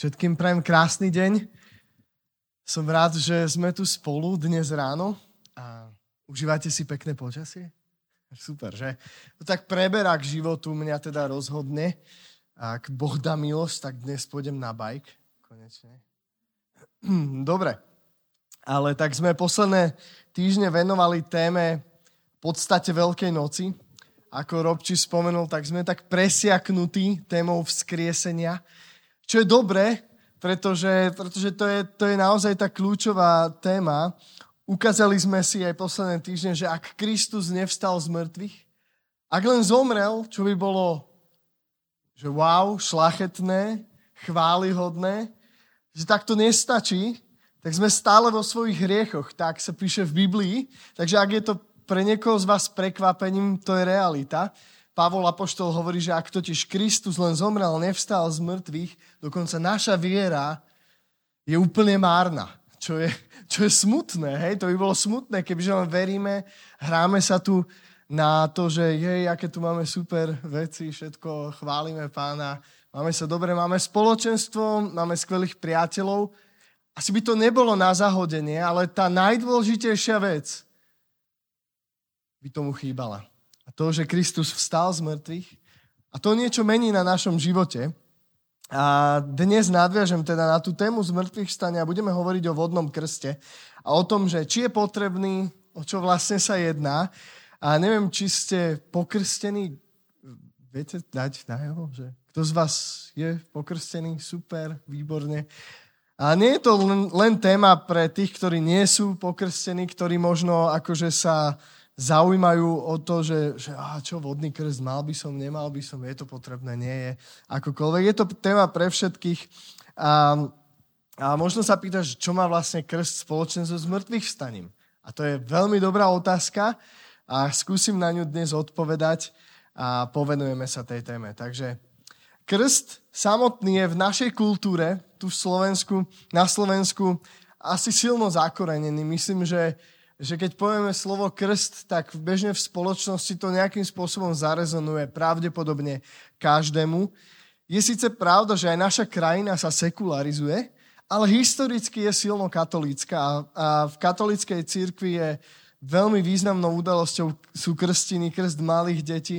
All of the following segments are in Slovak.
Všetkým prajem krásny deň. Som rád, že sme tu spolu dnes ráno a užívate si pekné počasie. Super, že? To tak preberá k životu, mňa teda rozhodne. Ak Boh dá milosť, tak dnes pôjdem na bajk. Konečne. Dobre. Ale tak sme posledné týždne venovali téme podstate Veľkej noci. Ako Robči spomenul, tak sme tak presiaknutí témou vzkriesenia. Čo je dobré, pretože, pretože to, je, to je naozaj tá kľúčová téma. Ukázali sme si aj posledné týždne, že ak Kristus nevstal z mŕtvych, ak len zomrel, čo by bolo že wow, šlachetné, chválihodné, že tak to nestačí, tak sme stále vo svojich hriechoch, tak sa píše v Biblii. Takže ak je to pre niekoho z vás prekvapením, to je realita. Pavol Apoštol hovorí, že ak totiž Kristus len zomrel, nevstal z mŕtvych, dokonca naša viera je úplne márna. Čo je, čo je smutné, hej? To by bolo smutné, kebyže len veríme, hráme sa tu na to, že jej, aké tu máme super veci, všetko, chválime pána, máme sa dobre, máme spoločenstvo, máme skvelých priateľov. Asi by to nebolo na zahodenie, ale tá najdôležitejšia vec by tomu chýbala. A to, že Kristus vstal z mŕtvych a to niečo mení na našom živote. A dnes nadviažem teda na tú tému z mŕtvych stania a budeme hovoriť o vodnom krste a o tom, že či je potrebný, o čo vlastne sa jedná. A neviem, či ste pokrstení, viete dať jeho, že kto z vás je pokrstený? Super, výborne. A nie je to len, len téma pre tých, ktorí nie sú pokrstení, ktorí možno akože sa zaujímajú o to, že, že á, čo vodný krst, mal by som, nemal by som, je to potrebné, nie je, akokoľvek. Je to téma pre všetkých. A, a možno sa pýtaš, čo má vlastne krst spoločne so zmrtvých vstaním. A to je veľmi dobrá otázka a skúsim na ňu dnes odpovedať a povenujeme sa tej téme. Takže krst samotný je v našej kultúre, tu v Slovensku, na Slovensku, asi silno zakorenený. Myslím, že že keď povieme slovo krst, tak bežne v spoločnosti to nejakým spôsobom zarezonuje pravdepodobne každému. Je síce pravda, že aj naša krajina sa sekularizuje, ale historicky je silno katolícka a v katolíckej církvi je veľmi významnou udalosťou sú krstiny, krst malých detí.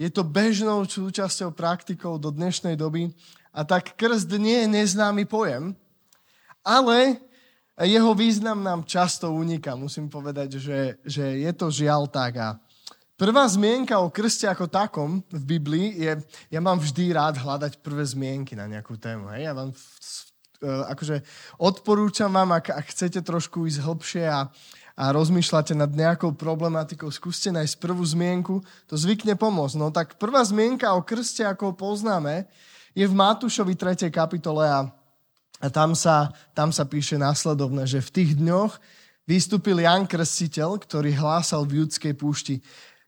Je to bežnou súčasťou praktikou do dnešnej doby a tak krst nie je neznámy pojem, ale jeho význam nám často uniká. Musím povedať, že, že je to žiaľ tak. A prvá zmienka o krste ako takom v Biblii je, ja mám vždy rád hľadať prvé zmienky na nejakú tému. Hej? Ja vám e, akože odporúčam vám, ak, ak chcete trošku ísť hlbšie a, a rozmýšľate nad nejakou problematikou, skúste nájsť prvú zmienku, to zvykne pomôcť. No tak prvá zmienka o krste, ako ho poznáme, je v Matúšovi 3. kapitole a a tam sa, tam sa píše následovne, že v tých dňoch vystúpil Jan Krstiteľ, ktorý hlásal v judskej púšti.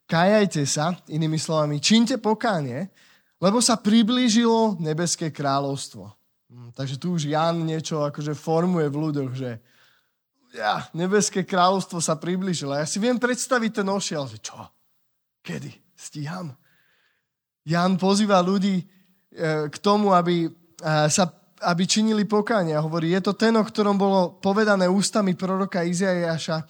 Kajajte sa, inými slovami, činte pokánie, lebo sa priblížilo nebeské kráľovstvo. Hm, takže tu už Jan niečo akože formuje v ľuďoch, že ja, nebeské kráľovstvo sa priblížilo. Ja si viem predstaviť ten ošiel, že čo? Kedy? Stíham? Jan pozýva ľudí e, k tomu, aby e, sa aby činili pokánia. Hovorí, je to ten, o ktorom bolo povedané ústami proroka Izaiáša,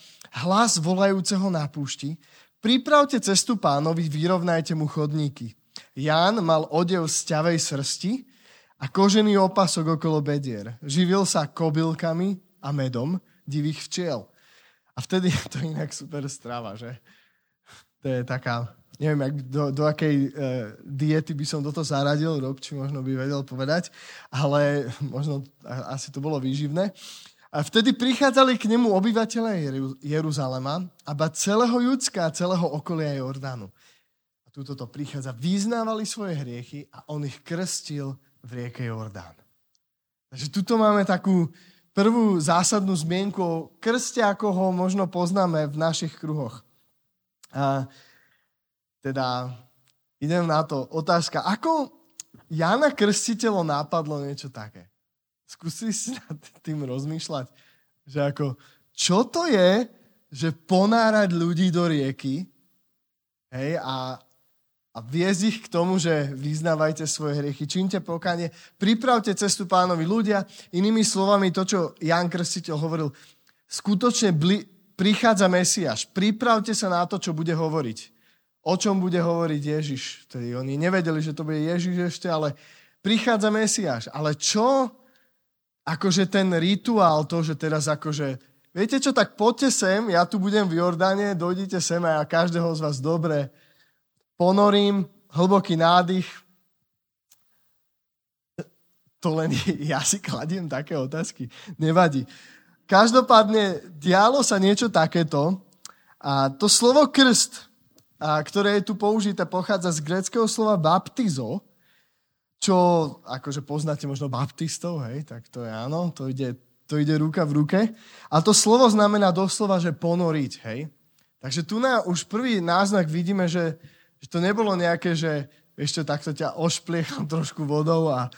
hlas volajúceho na púšti, pripravte cestu pánovi, vyrovnajte mu chodníky. Ján mal odev z ťavej srsti a kožený opasok okolo bedier. Živil sa kobylkami a medom divých včiel. A vtedy je to inak super strava, že? To je taká neviem, jak, do, do akej uh, diety by som toto zaradil, Rob, či možno by vedel povedať, ale možno asi to bolo výživné. A vtedy prichádzali k nemu obyvateľe Jeruzalema, aba celého Judska a celého okolia Jordánu. A túto to prichádza. Vyznávali svoje hriechy a on ich krstil v rieke Jordán. Takže tuto máme takú prvú zásadnú zmienku o krste, ako ho možno poznáme v našich kruhoch. A teda idem na to. Otázka, ako Jana Krstiteľo nápadlo niečo také? Skúsi si nad tým rozmýšľať, že ako, čo to je, že ponárať ľudí do rieky, hej, a, a viesť ich k tomu, že vyznávajte svoje hriechy, čínte pokanie, pripravte cestu pánovi ľudia. Inými slovami, to, čo Jan Krstiteľ hovoril, skutočne bli, prichádza Mesiáš. Pripravte sa na to, čo bude hovoriť. O čom bude hovoriť Ježiš. Tedy oni nevedeli, že to bude Ježiš ešte, ale prichádza Mesiáš. Ale čo akože ten rituál, to, že teraz akože viete čo, tak poďte sem, ja tu budem v Jordáne, dojdite sem a ja každého z vás dobre ponorím, hlboký nádych. To len ja si kladiem také otázky. Nevadí. Každopádne dialo sa niečo takéto a to slovo krst, ktoré je tu použité, pochádza z greckého slova baptizo, čo akože poznáte možno baptistov, hej, tak to je áno, to ide, to ide ruka v ruke. A to slovo znamená doslova, že ponoriť, hej. Takže tu na už prvý náznak vidíme, že že to nebolo nejaké, že ešte takto ťa ošpliecham trošku vodou a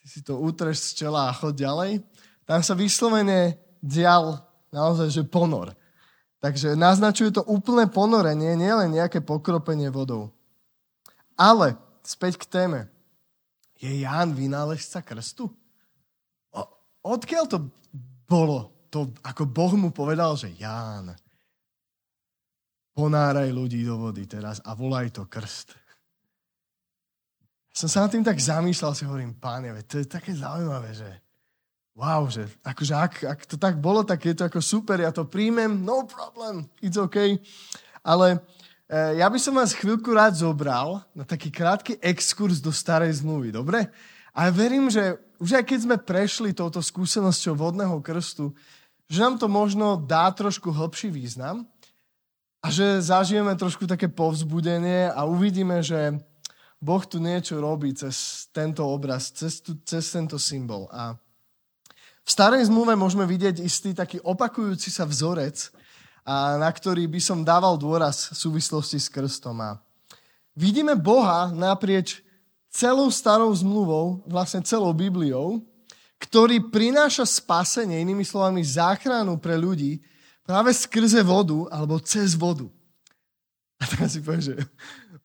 ty si to utreš z čela a chod ďalej. Tam sa vyslovene dial naozaj, že ponor. Takže naznačuje to úplné ponorenie, nielen nejaké pokropenie vodou. Ale späť k téme. Je Ján vynálezca krstu? O, odkiaľ to bolo? To, ako Boh mu povedal, že Ján, ponáraj ľudí do vody teraz a volaj to krst. Som sa nad tým tak zamýšľal, si hovorím, páne, to je také zaujímavé, že wow, že akože ak, ak to tak bolo, tak je to ako super, ja to príjmem, no problem, it's okay. Ale e, ja by som vás chvíľku rád zobral na taký krátky exkurs do starej zmluvy, dobre? A verím, že už aj keď sme prešli touto skúsenosťou vodného krstu, že nám to možno dá trošku hlbší význam a že zažijeme trošku také povzbudenie a uvidíme, že Boh tu niečo robí cez tento obraz, cez, tu, cez tento symbol. A v starej zmluve môžeme vidieť istý taký opakujúci sa vzorec, a na ktorý by som dával dôraz v súvislosti s krstom. A vidíme Boha naprieč celou starou zmluvou, vlastne celou Bibliou, ktorý prináša spasenie, inými slovami záchranu pre ľudí, práve skrze vodu alebo cez vodu. A teraz si povieš, že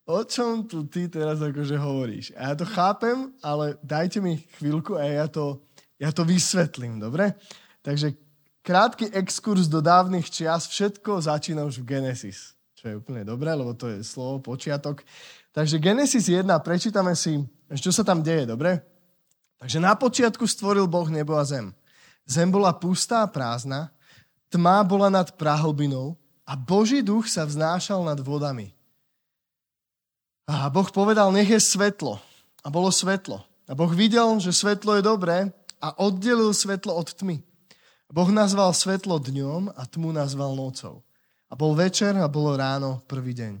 o čom tu ty teraz akože hovoríš? A ja to chápem, ale dajte mi chvíľku a ja to, ja to vysvetlím, dobre? Takže krátky exkurs do dávnych čias, všetko začína už v Genesis, čo je úplne dobré, lebo to je slovo, počiatok. Takže Genesis 1, prečítame si, čo sa tam deje, dobre? Takže na počiatku stvoril Boh nebo a zem. Zem bola pustá a prázdna, Tma bola nad prahlbinou a Boží duch sa vznášal nad vodami. A Boh povedal, nech je svetlo. A bolo svetlo. A Boh videl, že svetlo je dobré a oddelil svetlo od tmy. Boh nazval svetlo dňom a tmu nazval nocou. A bol večer a bolo ráno prvý deň.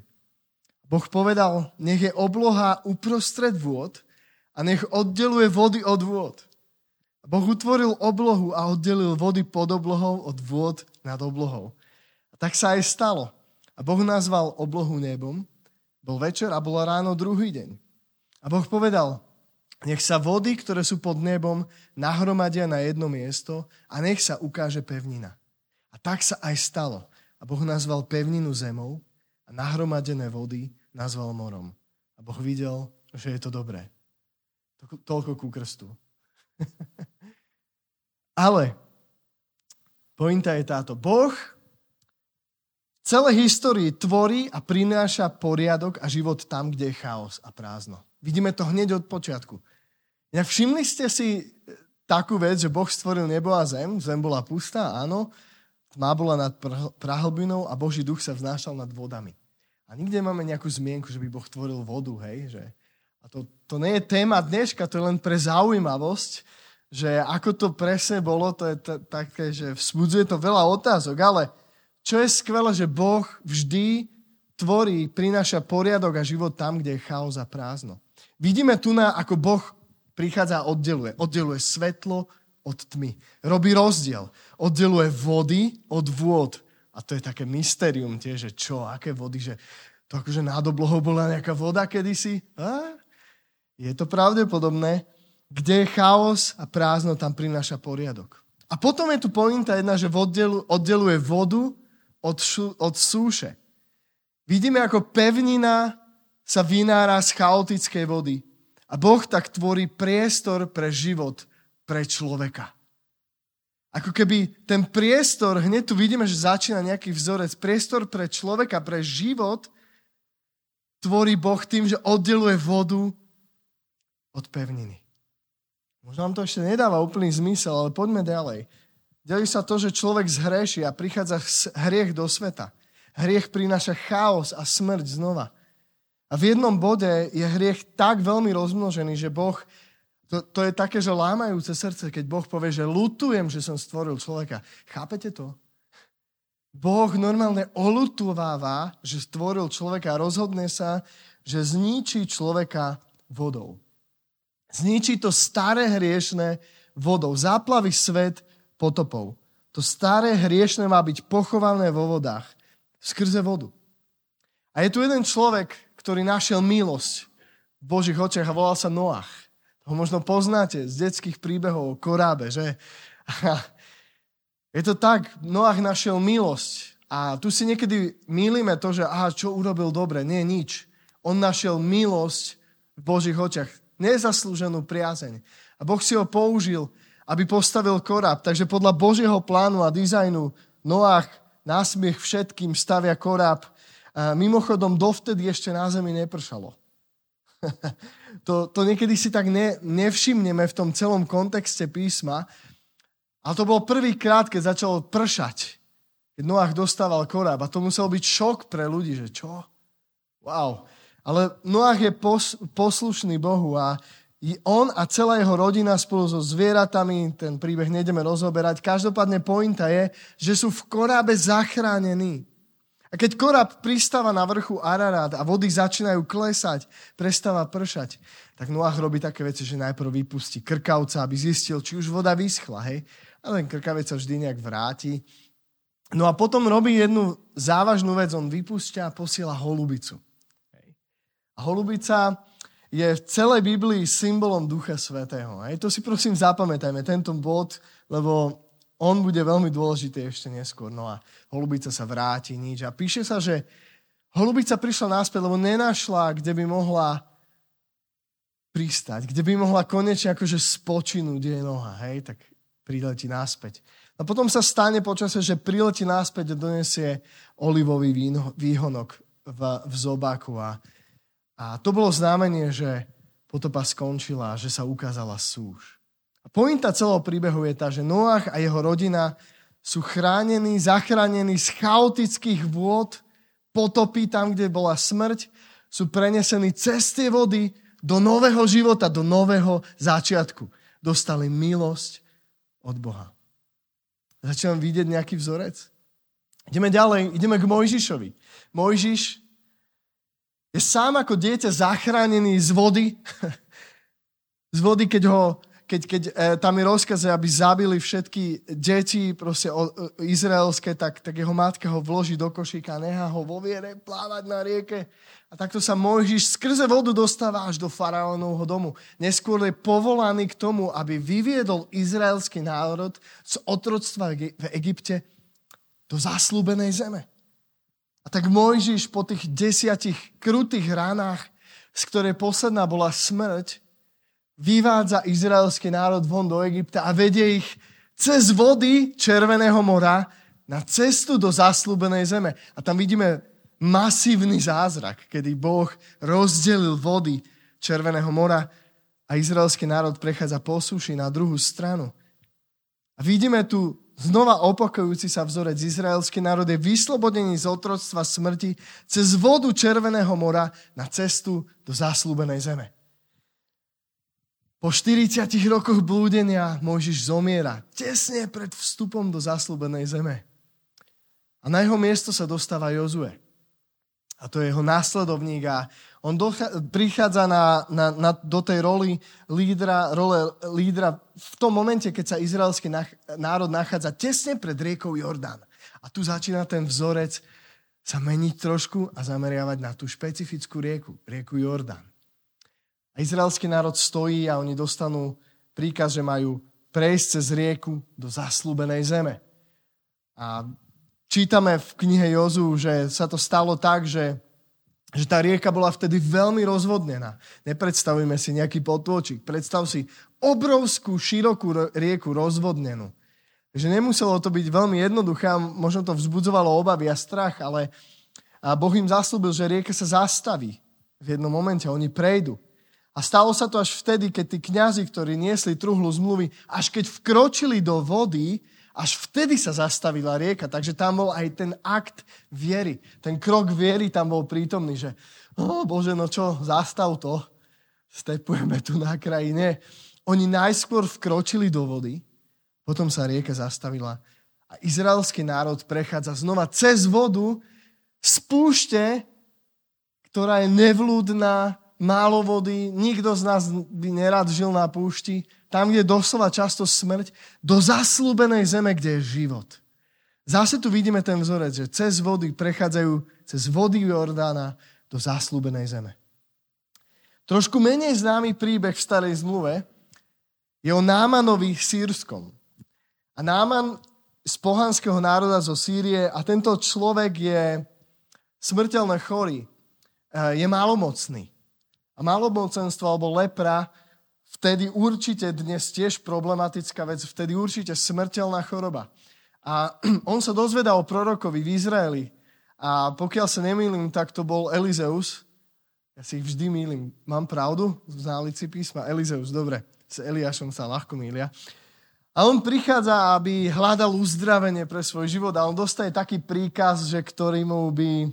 Boh povedal, nech je obloha uprostred vôd a nech oddeluje vody od vôd. Boh utvoril oblohu a oddelil vody pod oblohou od vôd nad oblohou. A tak sa aj stalo. A Boh nazval oblohu nebom, bol večer a bolo ráno druhý deň. A Boh povedal, nech sa vody, ktoré sú pod nebom, nahromadia na jedno miesto a nech sa ukáže pevnina. A tak sa aj stalo. A Boh nazval pevninu zemou a nahromadené vody nazval morom. A Boh videl, že je to dobré. Toľko ku krstu. Ale pointa je táto. Boh v celej histórii tvorí a prináša poriadok a život tam, kde je chaos a prázdno. Vidíme to hneď od počiatku. Ja všimli ste si takú vec, že Boh stvoril nebo a zem, zem bola pustá, áno, tma bola nad prahlbinou a Boží duch sa vznášal nad vodami. A nikde máme nejakú zmienku, že by Boh tvoril vodu, hej, že... A to, to nie je téma dneška, to je len pre zaujímavosť, že ako to presne bolo, to je t- také, že vzbudzuje to veľa otázok, ale čo je skvelé, že Boh vždy tvorí, prináša poriadok a život tam, kde je chaos a prázdno. Vidíme tu na, ako Boh prichádza a oddeluje. Oddeluje svetlo od tmy. Robí rozdiel. Oddeluje vody od vôd. A to je také mysterium tiež, že čo, aké vody, že to akože nad bola nejaká voda kedysi. A? Je to pravdepodobné, kde je chaos a prázdno, tam prináša poriadok. A potom je tu pointa jedna, že oddeluje vodu od, šu, od súše. Vidíme, ako pevnina sa vynára z chaotickej vody. A Boh tak tvorí priestor pre život pre človeka. Ako keby ten priestor, hneď tu vidíme, že začína nejaký vzorec, priestor pre človeka, pre život, tvorí Boh tým, že oddeluje vodu od pevniny. Možno vám to ešte nedáva úplný zmysel, ale poďme ďalej. Delí sa to, že človek zhreší a prichádza hriech do sveta. Hriech prináša chaos a smrť znova. A v jednom bode je hriech tak veľmi rozmnožený, že Boh to, to je také, že lámajúce srdce, keď Boh povie, že lutujem, že som stvoril človeka. Chápete to? Boh normálne olutováva, že stvoril človeka a rozhodne sa, že zničí človeka vodou. Zničí to staré hriešne vodou. Zaplaví svet potopou. To staré hriešne má byť pochované vo vodách. Skrze vodu. A je tu jeden človek, ktorý našiel milosť v Božích očiach a volal sa Noach ho možno poznáte z detských príbehov o korábe, že? Je to tak, Noach našiel milosť a tu si niekedy mýlime to, že aha, čo urobil dobre. Nie, nič. On našiel milosť v Božích očiach. Nezaslúženú priazeň. A Boh si ho použil, aby postavil koráb. Takže podľa Božieho plánu a dizajnu Noach násmiech všetkým stavia koráb. A mimochodom, dovtedy ešte na zemi nepršalo. to, to niekedy si tak ne, nevšimneme v tom celom kontexte písma. Ale to bol prvýkrát, keď začalo pršať. Keď Noach dostával koráb. A to musel byť šok pre ľudí, že čo? Wow. Ale Noach je pos, poslušný Bohu a on a celá jeho rodina spolu so zvieratami, ten príbeh nejdeme rozoberať. Každopádne pointa je, že sú v korábe zachránení. A keď korab pristáva na vrchu Ararat a vody začínajú klesať, prestáva pršať, tak Noach robí také veci, že najprv vypustí krkavca, aby zistil, či už voda vyschla, hej? A ten krkavec sa vždy nejak vráti. No a potom robí jednu závažnú vec, on vypustia a posiela holubicu. A holubica je v celej Biblii symbolom Ducha Svetého. Hej. To si prosím zapamätajme, tento bod, lebo on bude veľmi dôležitý ešte neskôr. No a holubica sa vráti, nič. A píše sa, že holubica prišla náspäť, lebo nenašla, kde by mohla pristať, kde by mohla konečne akože spočinúť jej noha, hej, tak priletí náspäť. A potom sa stane počasie, že priletí náspäť a donesie olivový výhonok v, v zobáku a, a to bolo znamenie, že potopa skončila, že sa ukázala súž. A pointa celého príbehu je tá, že Noach a jeho rodina sú chránení, zachránení z chaotických vôd, potopy tam, kde bola smrť, sú prenesení cez tie vody do nového života, do nového začiatku. Dostali milosť od Boha. Začínam vidieť nejaký vzorec? Ideme ďalej, ideme k Mojžišovi. Mojžiš je sám ako dieťa zachránený z vody. z vody, keď ho keď, keď e, tam je rozkaz, aby zabili všetky deti proste o, o, izraelské, tak, tak jeho matka ho vloží do košíka, nechá ho vo viere plávať na rieke. A takto sa Mojžiš skrze vodu dostáva až do faraónovho domu. Neskôr je povolaný k tomu, aby vyviedol izraelský národ z otroctva v Egypte do zaslúbenej zeme. A tak Mojžiš po tých desiatich krutých ranách, z ktorej posledná bola smrť, vyvádza izraelský národ von do Egypta a vedie ich cez vody Červeného mora na cestu do zaslúbenej zeme. A tam vidíme masívny zázrak, kedy Boh rozdelil vody Červeného mora a izraelský národ prechádza po suši na druhú stranu. A vidíme tu znova opakujúci sa vzorec. Izraelský národ je vyslobodený z otroctva smrti cez vodu Červeného mora na cestu do zaslúbenej zeme. Po 40 rokoch blúdenia Mojžiš zomiera tesne pred vstupom do zaslúbenej zeme. A na jeho miesto sa dostáva Jozue. A to je jeho následovník a on docha- prichádza na, na, na, do tej roli lídra, role lídra v tom momente, keď sa izraelský nach- národ nachádza tesne pred riekou Jordán. A tu začína ten vzorec sa meniť trošku a zameriavať na tú špecifickú rieku, rieku Jordán. A izraelský národ stojí a oni dostanú príkaz, že majú prejsť cez rieku do zaslúbenej zeme. A čítame v knihe Jozu, že sa to stalo tak, že že tá rieka bola vtedy veľmi rozvodnená. Nepredstavujme si nejaký potôčik, predstav si obrovskú, širokú rieku rozvodnenú. Že nemuselo to byť veľmi jednoduché možno to vzbudzovalo obavy a strach, ale Boh im zaslúbil, že rieka sa zastaví v jednom momente, oni prejdú. A stalo sa to až vtedy, keď tí kňazi, ktorí niesli truhlu zmluvy, až keď vkročili do vody, až vtedy sa zastavila rieka. Takže tam bol aj ten akt viery. Ten krok viery tam bol prítomný, že oh, Bože, no čo, zastav to. Stepujeme tu na krajine. Oni najskôr vkročili do vody, potom sa rieka zastavila a izraelský národ prechádza znova cez vodu z púšte, ktorá je nevlúdna, málo vody, nikto z nás by nerad žil na púšti, tam, kde je doslova často smrť, do zaslúbenej zeme, kde je život. Zase tu vidíme ten vzorec, že cez vody prechádzajú cez vody Jordána do zaslúbenej zeme. Trošku menej známy príbeh v starej zmluve je o Námanovi sírskom. A Náman z pohanského národa zo Sýrie a tento človek je smrteľne chorý, eh, je malomocný. A malomocenstvo alebo lepra vtedy určite dnes tiež problematická vec, vtedy určite smrteľná choroba. A on sa dozvedal o prorokovi v Izraeli. A pokiaľ sa nemýlim, tak to bol Elizeus. Ja si ich vždy mýlim. Mám pravdu? Ználici písma. Elizeus, dobre. S Eliášom sa ľahko mýlia. A on prichádza, aby hľadal uzdravenie pre svoj život a on dostane taký príkaz, že ktorý mu by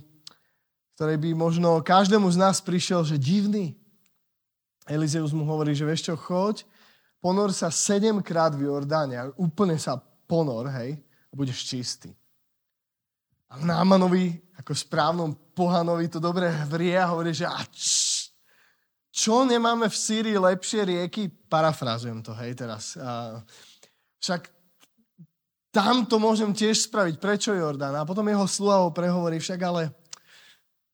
ktorý by možno každému z nás prišiel, že divný. Elizeus mu hovorí, že vieš čo, choď, ponor sa sedemkrát v Jordáne, úplne sa ponor, hej, a budeš čistý. A Námanovi, ako správnom pohanovi, to dobre vrie a hovorí, že a č, čo nemáme v Sýrii lepšie rieky? Parafrázujem to, hej, teraz. A, však tam to môžem tiež spraviť. Prečo Jordán? A potom jeho sluha ho prehovorí, však ale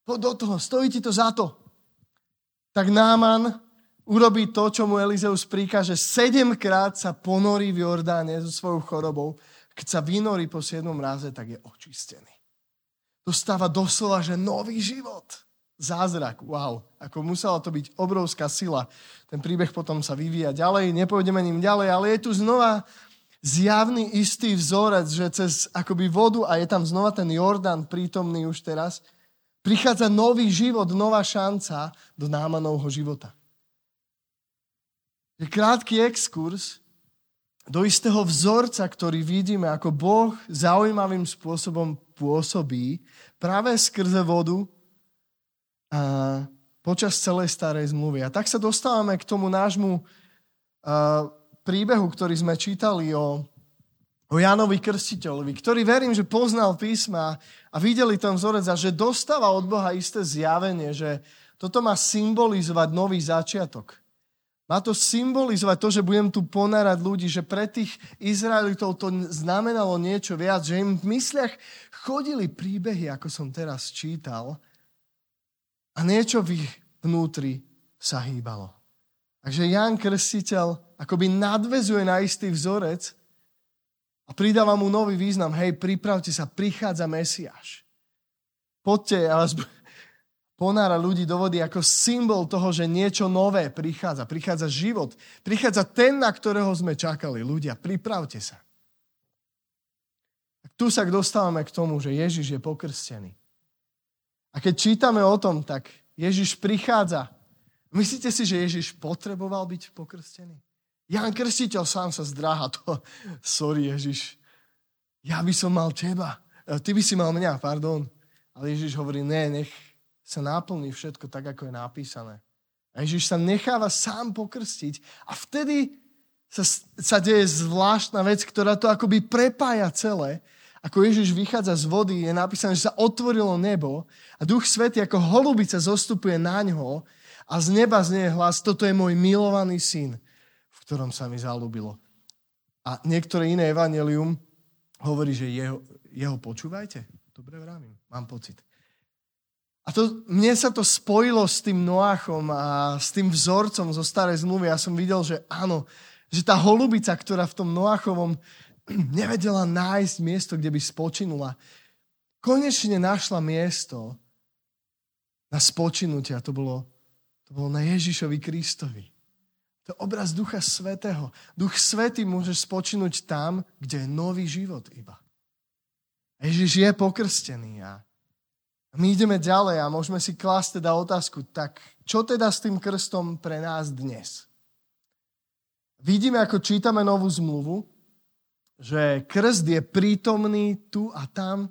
Poď do toho, stojí ti to za to. Tak Náman urobí to, čo mu Elizeus príkaže. Sedemkrát sa ponorí v Jordáne so svojou chorobou. Keď sa vynorí po siedmom raze, tak je očistený. Dostáva doslova, že nový život. Zázrak, wow. Ako musela to byť obrovská sila. Ten príbeh potom sa vyvíja ďalej, nepôjdeme ním ďalej, ale je tu znova zjavný istý vzorec, že cez akoby vodu a je tam znova ten Jordán prítomný už teraz – Prichádza nový život, nová šanca do Námanovho života. Je krátky exkurs do istého vzorca, ktorý vidíme, ako Boh zaujímavým spôsobom pôsobí práve skrze vodu a počas celej starej zmluvy. A tak sa dostávame k tomu nášmu príbehu, ktorý sme čítali o o Jánovi Krstiteľovi, ktorý verím, že poznal písma a videli ten vzorec a že dostáva od Boha isté zjavenie, že toto má symbolizovať nový začiatok. Má to symbolizovať to, že budem tu ponárať ľudí, že pre tých Izraelitov to znamenalo niečo viac, že im v mysliach chodili príbehy, ako som teraz čítal, a niečo v ich vnútri sa hýbalo. Takže Jan Krstiteľ akoby nadvezuje na istý vzorec, a pridáva mu nový význam. Hej, pripravte sa, prichádza Mesiáš. Poďte, ja ponára ľudí do vody ako symbol toho, že niečo nové prichádza. Prichádza život. Prichádza ten, na ktorého sme čakali. Ľudia, pripravte sa. Tu sa dostávame k tomu, že Ježiš je pokrstený. A keď čítame o tom, tak Ježiš prichádza. Myslíte si, že Ježiš potreboval byť pokrstený? Jan Krstiteľ sám sa zdráha to. Sorry, Ježiš. Ja by som mal teba. E, ty by si mal mňa, pardon. Ale Ježiš hovorí, ne, nech sa náplní všetko tak, ako je napísané. A Ježiš sa necháva sám pokrstiť. A vtedy sa, sa deje zvláštna vec, ktorá to akoby prepája celé. Ako Ježiš vychádza z vody, je napísané, že sa otvorilo nebo a Duch Svety ako holubica zostupuje na ňo a z neba znie hlas, toto je môj milovaný syn, ktorom sa mi zalúbilo. A niektoré iné evanelium hovorí, že jeho, jeho počúvajte. Dobre vravím, mám pocit. A to, mne sa to spojilo s tým Noachom a s tým vzorcom zo starej zmluvy. Ja som videl, že áno, že tá holubica, ktorá v tom Noachovom nevedela nájsť miesto, kde by spočinula, konečne našla miesto, na spočinutie a to bolo, to bolo na Ježišovi Kristovi. To je obraz Ducha Svetého. Duch Svetý môže spočinúť tam, kde je nový život iba. Ježiš je pokrstený a my ideme ďalej a môžeme si klásť teda otázku, tak čo teda s tým krstom pre nás dnes? Vidíme, ako čítame novú zmluvu, že krst je prítomný tu a tam.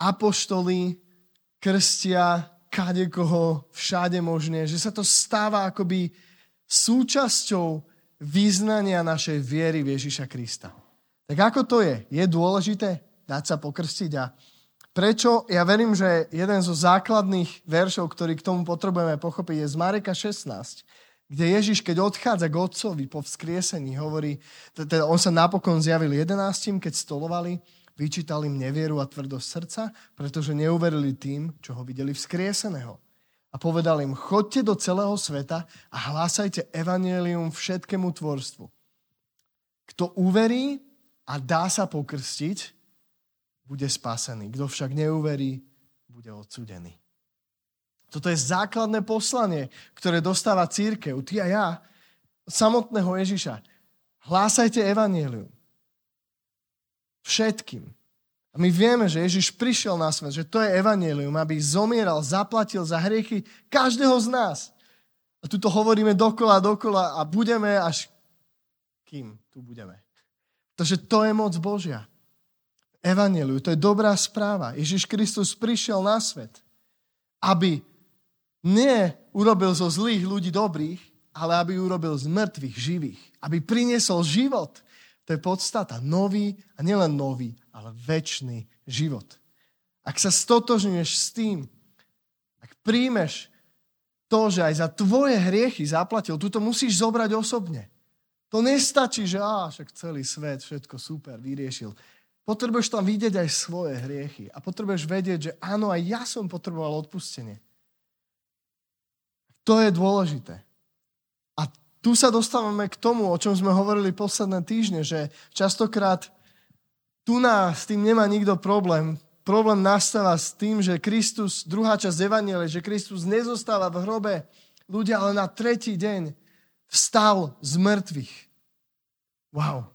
Apoštoli krstia kadekoho všade možne, že sa to stáva akoby súčasťou význania našej viery v Ježiša Krista. Tak ako to je? Je dôležité dať sa pokrstiť a prečo? Ja verím, že jeden zo základných veršov, ktorý k tomu potrebujeme pochopiť, je z Mareka 16, kde Ježiš, keď odchádza k Otcovi po vzkriesení, hovorí, teda on sa napokon zjavil 11, keď stolovali, vyčítal im nevieru a tvrdosť srdca, pretože neuverili tým, čo ho videli vzkrieseného a povedal im, chodte do celého sveta a hlásajte evanielium všetkému tvorstvu. Kto uverí a dá sa pokrstiť, bude spasený. Kto však neuverí, bude odsudený. Toto je základné poslanie, ktoré dostáva církev, ty a ja, samotného Ježiša. Hlásajte evanielium. Všetkým. A my vieme, že Ježiš prišiel na svet, že to je evanelium, aby zomieral, zaplatil za hriechy každého z nás. A tu to hovoríme dokola, dokola a budeme až kým tu budeme. Takže to je moc Božia. Evangeliu, to je dobrá správa. Ježiš Kristus prišiel na svet, aby nie urobil zo zlých ľudí dobrých, ale aby urobil z mŕtvych živých. Aby priniesol život. To je podstata. Nový, a nielen nový, ale väčší život. Ak sa stotožňuješ s tým, ak príjmeš to, že aj za tvoje hriechy zaplatil, tu to musíš zobrať osobne. To nestačí, že á, však celý svet, všetko super, vyriešil. Potrebuješ tam vidieť aj svoje hriechy. A potrebuješ vedieť, že áno, aj ja som potreboval odpustenie. To je dôležité tu sa dostávame k tomu, o čom sme hovorili posledné týždne, že častokrát tu nás s tým nemá nikto problém. Problém nastáva s tým, že Kristus, druhá časť Evaniele, že Kristus nezostáva v hrobe ľudia, ale na tretí deň vstal z mŕtvych. Wow.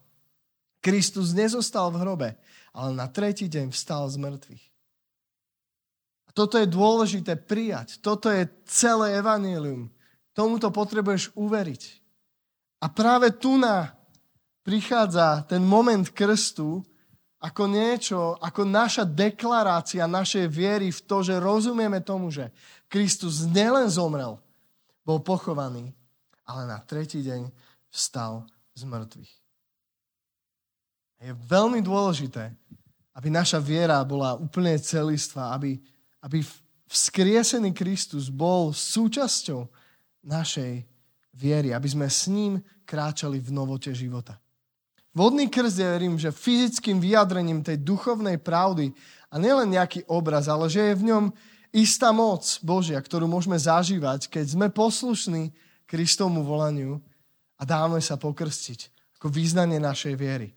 Kristus nezostal v hrobe, ale na tretí deň vstal z mŕtvych. A toto je dôležité prijať. Toto je celé evanílium. Tomuto potrebuješ uveriť. A práve tu na prichádza ten moment krstu ako niečo, ako naša deklarácia našej viery v to, že rozumieme tomu, že Kristus nielen zomrel, bol pochovaný, ale na tretí deň vstal z mŕtvych. Je veľmi dôležité, aby naša viera bola úplne celistvá, aby, aby vzkriesený Kristus bol súčasťou našej viery, aby sme s ním kráčali v novote života. Vodný krst je, verím, že fyzickým vyjadrením tej duchovnej pravdy a nielen nejaký obraz, ale že je v ňom istá moc Božia, ktorú môžeme zažívať, keď sme poslušní Kristovmu volaniu a dáme sa pokrstiť ako význanie našej viery.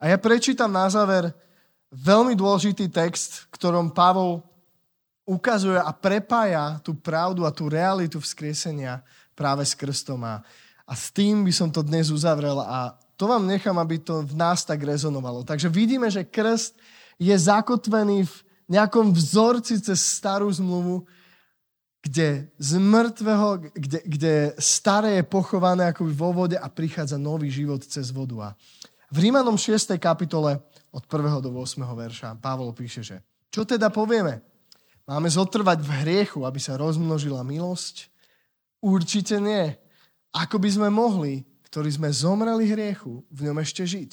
A ja prečítam na záver veľmi dôležitý text, ktorom Pavol ukazuje a prepája tú pravdu a tú realitu vzkriesenia práve s krstom. A, a s tým by som to dnes uzavrel a to vám nechám, aby to v nás tak rezonovalo. Takže vidíme, že krst je zakotvený v nejakom vzorci cez starú zmluvu, kde z mŕtvého, kde, kde staré je pochované ako vo vode a prichádza nový život cez vodu. A v Rímanom 6. kapitole od 1. do 8. verša Pavol píše, že čo teda povieme? Máme zotrvať v hriechu, aby sa rozmnožila milosť? Určite nie. Ako by sme mohli, ktorí sme zomreli hriechu, v ňom ešte žiť?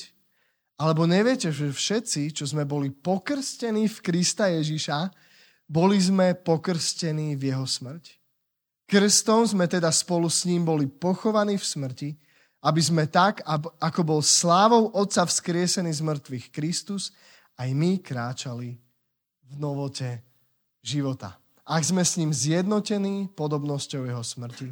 Alebo neviete, že všetci, čo sme boli pokrstení v Krista Ježiša, boli sme pokrstení v jeho smrť? Krstom sme teda spolu s ním boli pochovaní v smrti, aby sme tak, ako bol slávou Otca vzkriesený z mŕtvych Kristus, aj my kráčali v novote života. Ak sme s ním zjednotení podobnosťou jeho smrti,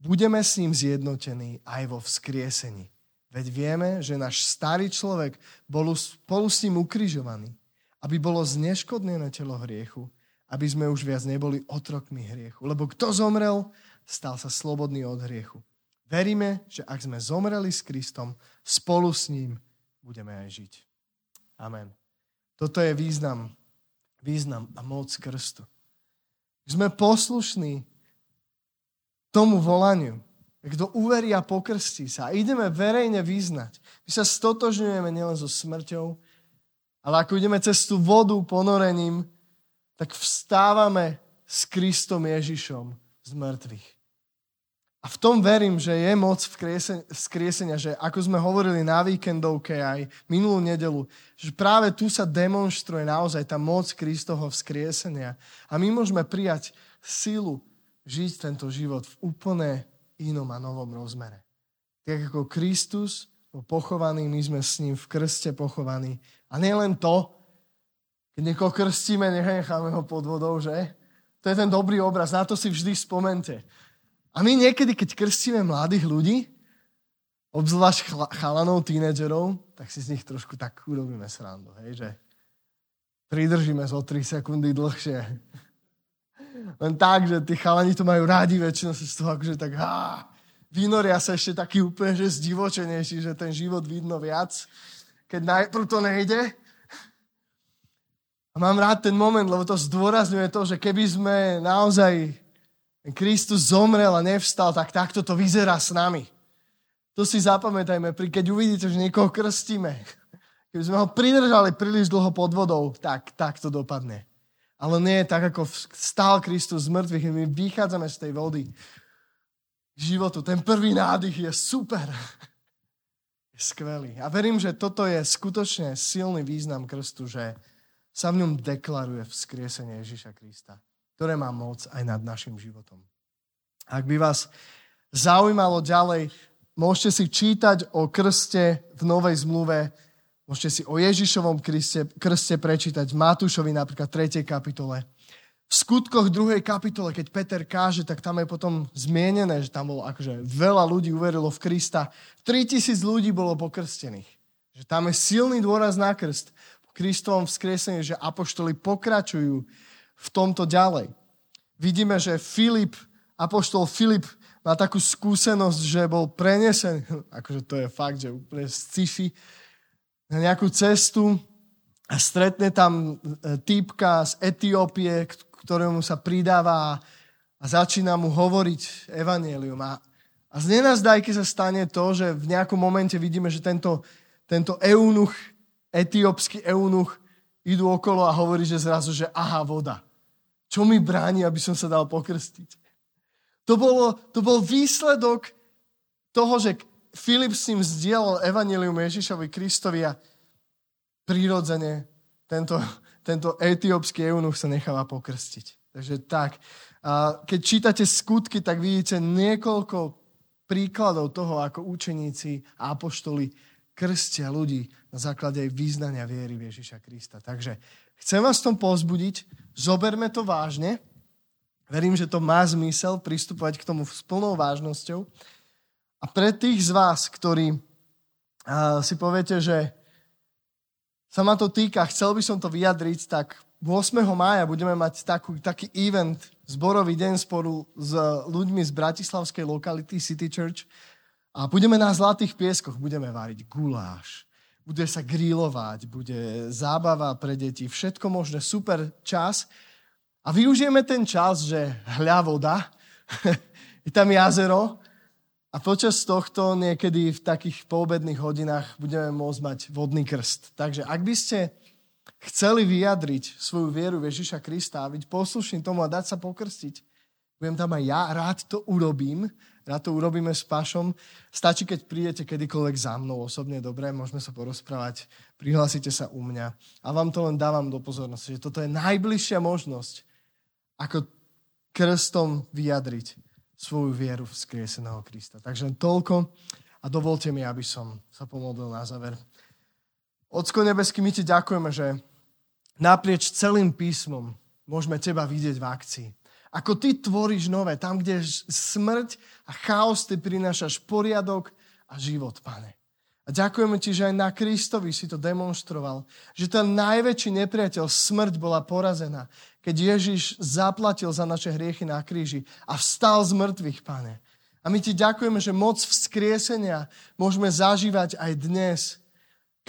budeme s ním zjednotení aj vo vzkriesení. Veď vieme, že náš starý človek bol spolu s ním ukrižovaný, aby bolo zneškodnené telo hriechu aby sme už viac neboli otrokmi hriechu. Lebo kto zomrel, stal sa slobodný od hriechu. Veríme, že ak sme zomreli s Kristom, spolu s ním budeme aj žiť. Amen. Toto je význam, význam a moc krstu. Sme poslušní tomu volaniu. Kto uverí a pokrstí sa. A ideme verejne vyznať. My sa stotožňujeme nielen so smrťou, ale ako ideme cez tú vodu ponorením, tak vstávame s Kristom Ježišom z mŕtvych. A v tom verím, že je moc vzkriesenia, že ako sme hovorili na víkendovke aj minulú nedelu, že práve tu sa demonstruje naozaj tá moc Kristoho vzkriesenia. A my môžeme prijať silu žiť tento život v úplne inom a novom rozmere. Tak ako Kristus bol pochovaný, my sme s ním v krste pochovaní. A nie len to, keď niekoho krstíme, necháme ho pod vodou, že? To je ten dobrý obraz, na to si vždy spomente. A my niekedy, keď krstíme mladých ľudí, obzvlášť chalanov, tínedžerov, tak si z nich trošku tak urobíme srandu, hej, že pridržíme zo 3 sekundy dlhšie. Len tak, že tí chalani to majú rádi, väčšinou sa z toho akože tak há, vynoria sa ešte taký úplne, že zdivočenejší, že ten život vidno viac, keď najprv to nejde. A mám rád ten moment, lebo to zdôrazňuje to, že keby sme naozaj Kristus zomrel a nevstal, tak takto to vyzerá s nami. To si zapamätajme, keď uvidíte, že niekoho krstíme. Keby sme ho pridržali príliš dlho pod vodou, tak, tak to dopadne. Ale nie tak, ako stál Kristus z mŕtvych, my vychádzame z tej vody životu. Ten prvý nádych je super. Je skvelý. A verím, že toto je skutočne silný význam krstu, že sa v ňom deklaruje vzkriesenie Ježiša Krista ktoré má moc aj nad našim životom. Ak by vás zaujímalo ďalej, môžete si čítať o krste v Novej zmluve, môžete si o Ježišovom krste, krste prečítať v Matúšovi napríklad 3. kapitole. V skutkoch 2. kapitole, keď Peter káže, tak tam je potom zmienené, že tam bolo akože veľa ľudí uverilo v Krista. 3000 ľudí bolo pokrstených. Že tam je silný dôraz na krst. Po Kristovom vzkriesení, že apoštoli pokračujú v tomto ďalej. Vidíme, že Filip, apoštol Filip má takú skúsenosť, že bol prenesený, akože to je fakt, že úplne z sci na nejakú cestu a stretne tam e, týpka z Etiópie, ktorému sa pridáva a začína mu hovoriť evanielium. A, a z nenazdajky sa stane to, že v nejakom momente vidíme, že tento, tento eunuch, etiópsky eunuch, idú okolo a hovorí, že zrazu, že aha, voda. Čo mi bráni, aby som sa dal pokrstiť? To, bolo, to bol výsledok toho, že Filip s ním zdieľal evanilium Ježišovi Kristovi a prirodzene tento, tento etiópsky eunuch sa necháva pokrstiť. Takže tak. A keď čítate skutky, tak vidíte niekoľko príkladov toho, ako učeníci a apoštoli krstia ľudí na základe aj význania viery v Ježiša Krista. Takže chcem vás v tom pozbudiť, Zoberme to vážne. Verím, že to má zmysel pristupovať k tomu s plnou vážnosťou. A pre tých z vás, ktorí si poviete, že sa ma to týka, chcel by som to vyjadriť, tak 8. mája budeme mať takú, taký event, zborový deň spolu s ľuďmi z bratislavskej lokality City Church a budeme na Zlatých pieskoch, budeme váriť guláš, bude sa grílovať, bude zábava pre deti, všetko možné, super čas. A využijeme ten čas, že hľa voda, je tam jazero a počas tohto niekedy v takých poobedných hodinách budeme môcť mať vodný krst. Takže ak by ste chceli vyjadriť svoju vieru v Ježiša Krista a byť poslušný tomu a dať sa pokrstiť, budem tam aj ja, rád to urobím, rád to urobíme s Pašom. Stačí, keď prídete kedykoľvek za mnou osobne, dobre, môžeme sa porozprávať, prihlásite sa u mňa. A vám to len dávam do pozornosti, že toto je najbližšia možnosť, ako krstom vyjadriť svoju vieru v skrieseného Krista. Takže len toľko a dovolte mi, aby som sa pomodlil na záver. Ocko nebeský, my ti ďakujeme, že naprieč celým písmom môžeme teba vidieť v akcii. Ako ty tvoríš nové, tam, kde smrť a chaos, ty prinášaš poriadok a život, pane. A ďakujeme ti, že aj na Kristovi si to demonstroval. Že ten najväčší nepriateľ, smrť, bola porazená. Keď Ježiš zaplatil za naše hriechy na kríži a vstal z mŕtvych, pane. A my ti ďakujeme, že moc vzkriesenia môžeme zažívať aj dnes,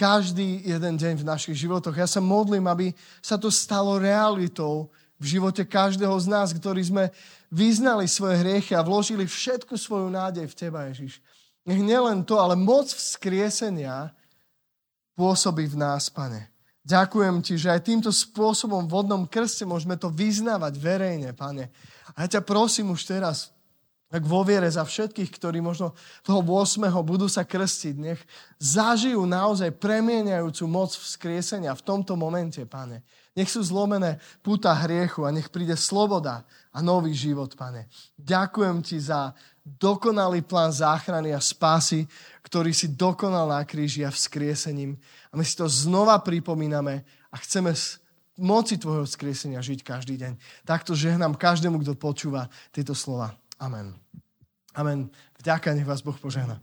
každý jeden deň v našich životoch. Ja sa modlím, aby sa to stalo realitou v živote každého z nás, ktorí sme vyznali svoje hriechy a vložili všetku svoju nádej v Teba, Ježiš. Nech nielen to, ale moc vzkriesenia pôsobí v nás, Pane. Ďakujem Ti, že aj týmto spôsobom vodnom krste môžeme to vyznávať verejne, Pane. A ja ťa prosím už teraz, tak vo viere za všetkých, ktorí možno toho 8. budú sa krstiť, nech zažijú naozaj premieniajúcu moc vzkriesenia v tomto momente, pane. Nech sú zlomené puta hriechu a nech príde sloboda a nový život, pane. Ďakujem ti za dokonalý plán záchrany a spásy, ktorý si dokonal na kríži a vzkriesením. A my si to znova pripomíname a chceme moci tvojho vzkriesenia žiť každý deň. Takto žehnám každému, kto počúva tieto slova. Amen. Amen. Vďaka, nech vás Boh požehná.